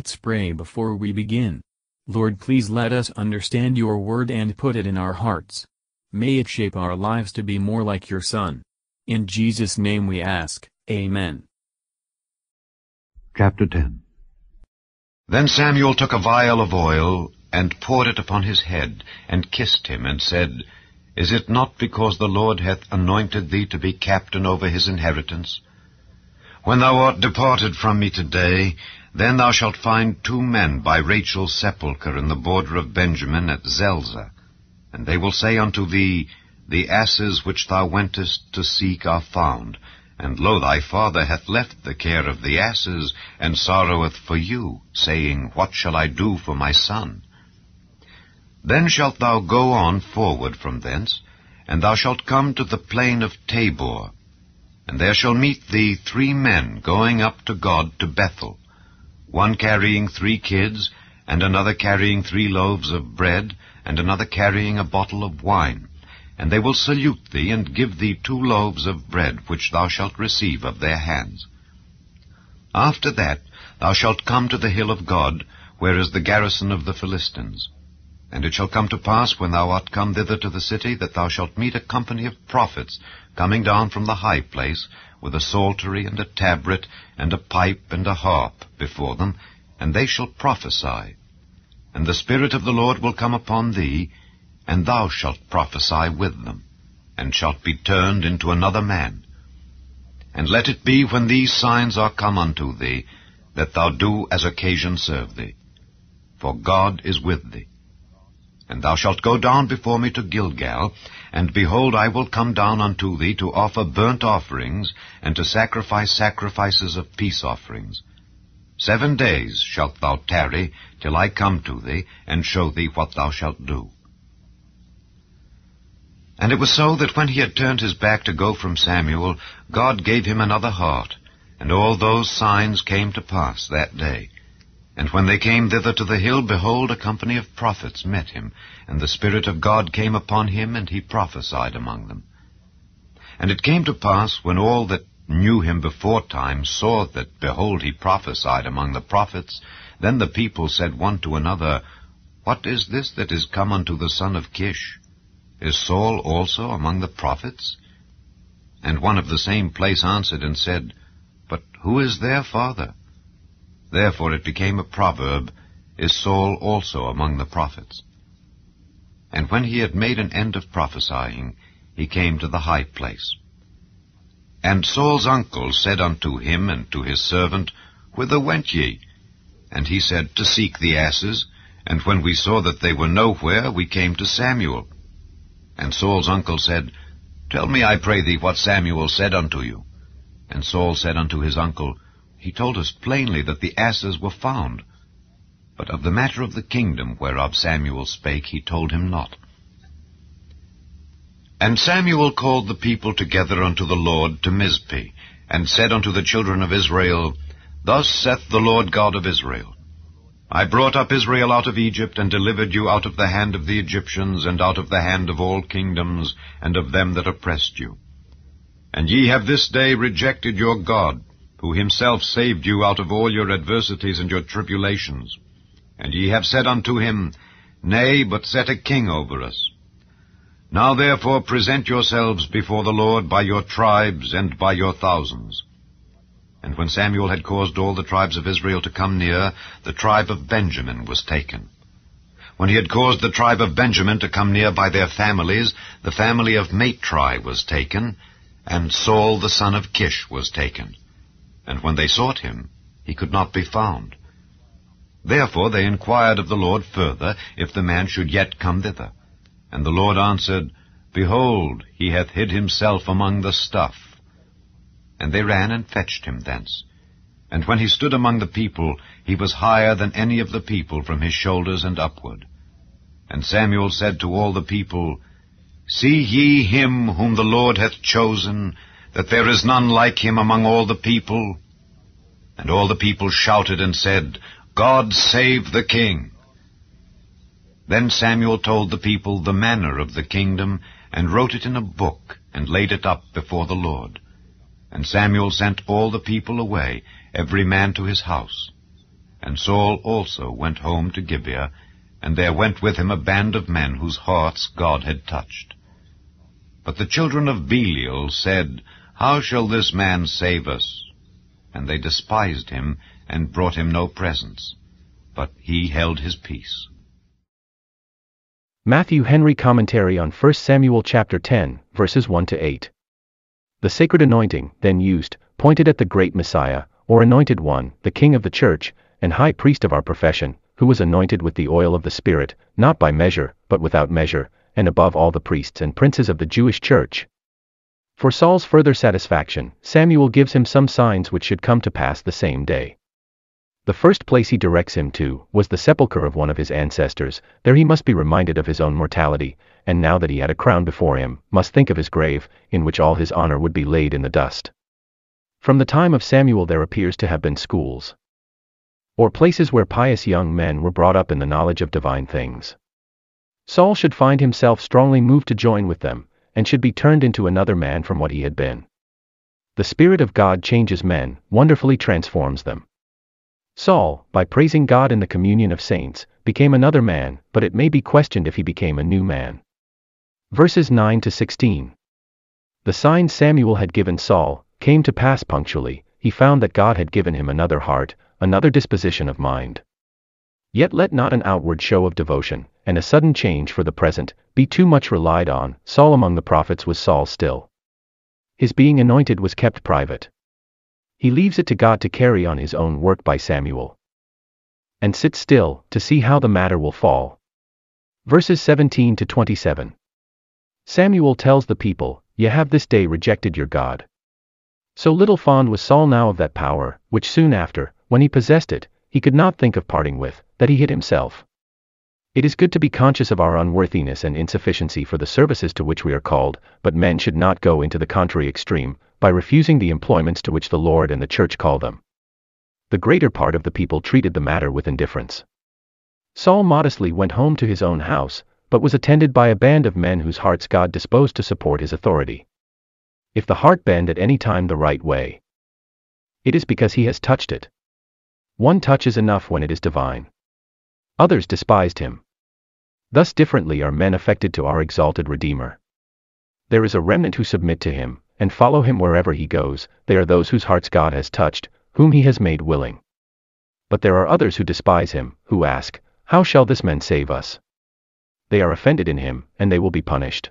Let's pray before we begin. Lord please let us understand your word and put it in our hearts. May it shape our lives to be more like your Son. In Jesus' name we ask, Amen. Chapter 10 Then Samuel took a vial of oil, and poured it upon his head, and kissed him, and said, Is it not because the Lord hath anointed thee to be captain over his inheritance? When thou art departed from me today, then thou shalt find two men by Rachel's sepulchre in the border of Benjamin at Zelzah. And they will say unto thee, The asses which thou wentest to seek are found, and lo, thy father hath left the care of the asses, and sorroweth for you, saying, What shall I do for my son? Then shalt thou go on forward from thence, and thou shalt come to the plain of Tabor, and there shall meet thee three men going up to God to Bethel, one carrying three kids, and another carrying three loaves of bread, and another carrying a bottle of wine. And they will salute thee, and give thee two loaves of bread, which thou shalt receive of their hands. After that thou shalt come to the hill of God, where is the garrison of the Philistines. And it shall come to pass, when thou art come thither to the city, that thou shalt meet a company of prophets, coming down from the high place, with a psaltery and a tabret, and a pipe and a harp before them, and they shall prophesy. And the Spirit of the Lord will come upon thee, and thou shalt prophesy with them, and shalt be turned into another man. And let it be when these signs are come unto thee, that thou do as occasion serve thee. For God is with thee. And thou shalt go down before me to Gilgal, and behold, I will come down unto thee to offer burnt offerings, and to sacrifice sacrifices of peace offerings. Seven days shalt thou tarry, till I come to thee, and show thee what thou shalt do. And it was so that when he had turned his back to go from Samuel, God gave him another heart, and all those signs came to pass that day. And when they came thither to the hill, behold, a company of prophets met him, and the Spirit of God came upon him, and he prophesied among them. And it came to pass, when all that knew him before time saw that, behold, he prophesied among the prophets, then the people said one to another, What is this that is come unto the son of Kish? Is Saul also among the prophets? And one of the same place answered and said, But who is their father? Therefore it became a proverb, Is Saul also among the prophets? And when he had made an end of prophesying, he came to the high place. And Saul's uncle said unto him and to his servant, Whither went ye? And he said, To seek the asses. And when we saw that they were nowhere, we came to Samuel. And Saul's uncle said, Tell me, I pray thee, what Samuel said unto you. And Saul said unto his uncle, he told us plainly that the asses were found. But of the matter of the kingdom whereof Samuel spake, he told him not. And Samuel called the people together unto the Lord to Mizpeh, and said unto the children of Israel, Thus saith the Lord God of Israel, I brought up Israel out of Egypt, and delivered you out of the hand of the Egyptians, and out of the hand of all kingdoms, and of them that oppressed you. And ye have this day rejected your God, who himself saved you out of all your adversities and your tribulations. And ye have said unto him, Nay, but set a king over us. Now therefore present yourselves before the Lord by your tribes and by your thousands. And when Samuel had caused all the tribes of Israel to come near, the tribe of Benjamin was taken. When he had caused the tribe of Benjamin to come near by their families, the family of Matri was taken, and Saul the son of Kish was taken and when they sought him, he could not be found. Therefore they inquired of the Lord further, if the man should yet come thither. And the Lord answered, Behold, he hath hid himself among the stuff. And they ran and fetched him thence. And when he stood among the people, he was higher than any of the people from his shoulders and upward. And Samuel said to all the people, See ye him whom the Lord hath chosen, that there is none like him among all the people? And all the people shouted and said, God save the king. Then Samuel told the people the manner of the kingdom, and wrote it in a book, and laid it up before the Lord. And Samuel sent all the people away, every man to his house. And Saul also went home to Gibeah, and there went with him a band of men whose hearts God had touched. But the children of Belial said, How shall this man save us? And they despised him, and brought him no presents. But he held his peace. Matthew Henry Commentary on 1 Samuel chapter 10, verses 1 to 8. The sacred anointing, then used, pointed at the great Messiah, or anointed one, the King of the Church, and High Priest of our profession, who was anointed with the oil of the Spirit, not by measure, but without measure, and above all the priests and princes of the Jewish church. For Saul's further satisfaction, Samuel gives him some signs which should come to pass the same day. The first place he directs him to was the sepulchre of one of his ancestors, there he must be reminded of his own mortality, and now that he had a crown before him, must think of his grave, in which all his honor would be laid in the dust. From the time of Samuel there appears to have been schools or places where pious young men were brought up in the knowledge of divine things. Saul should find himself strongly moved to join with them, and should be turned into another man from what he had been. The Spirit of God changes men, wonderfully transforms them. Saul, by praising God in the communion of saints, became another man, but it may be questioned if he became a new man. Verses 9 to 16. The sign Samuel had given Saul came to pass punctually, he found that God had given him another heart, another disposition of mind. Yet let not an outward show of devotion, and a sudden change for the present, be too much relied on. Saul among the prophets was Saul still. His being anointed was kept private. He leaves it to God to carry on his own work by Samuel. And sits still, to see how the matter will fall. Verses 17 to 27. Samuel tells the people, Ye have this day rejected your God. So little fond was Saul now of that power, which soon after, when he possessed it, he could not think of parting with, that he hid himself. It is good to be conscious of our unworthiness and insufficiency for the services to which we are called, but men should not go into the contrary extreme, by refusing the employments to which the Lord and the Church call them. The greater part of the people treated the matter with indifference. Saul modestly went home to his own house, but was attended by a band of men whose hearts God disposed to support his authority. If the heart bend at any time the right way, it is because he has touched it. One touch is enough when it is divine. Others despised him. Thus differently are men affected to our exalted Redeemer. There is a remnant who submit to him, and follow him wherever he goes, they are those whose hearts God has touched, whom he has made willing. But there are others who despise him, who ask, How shall this man save us? They are offended in him, and they will be punished.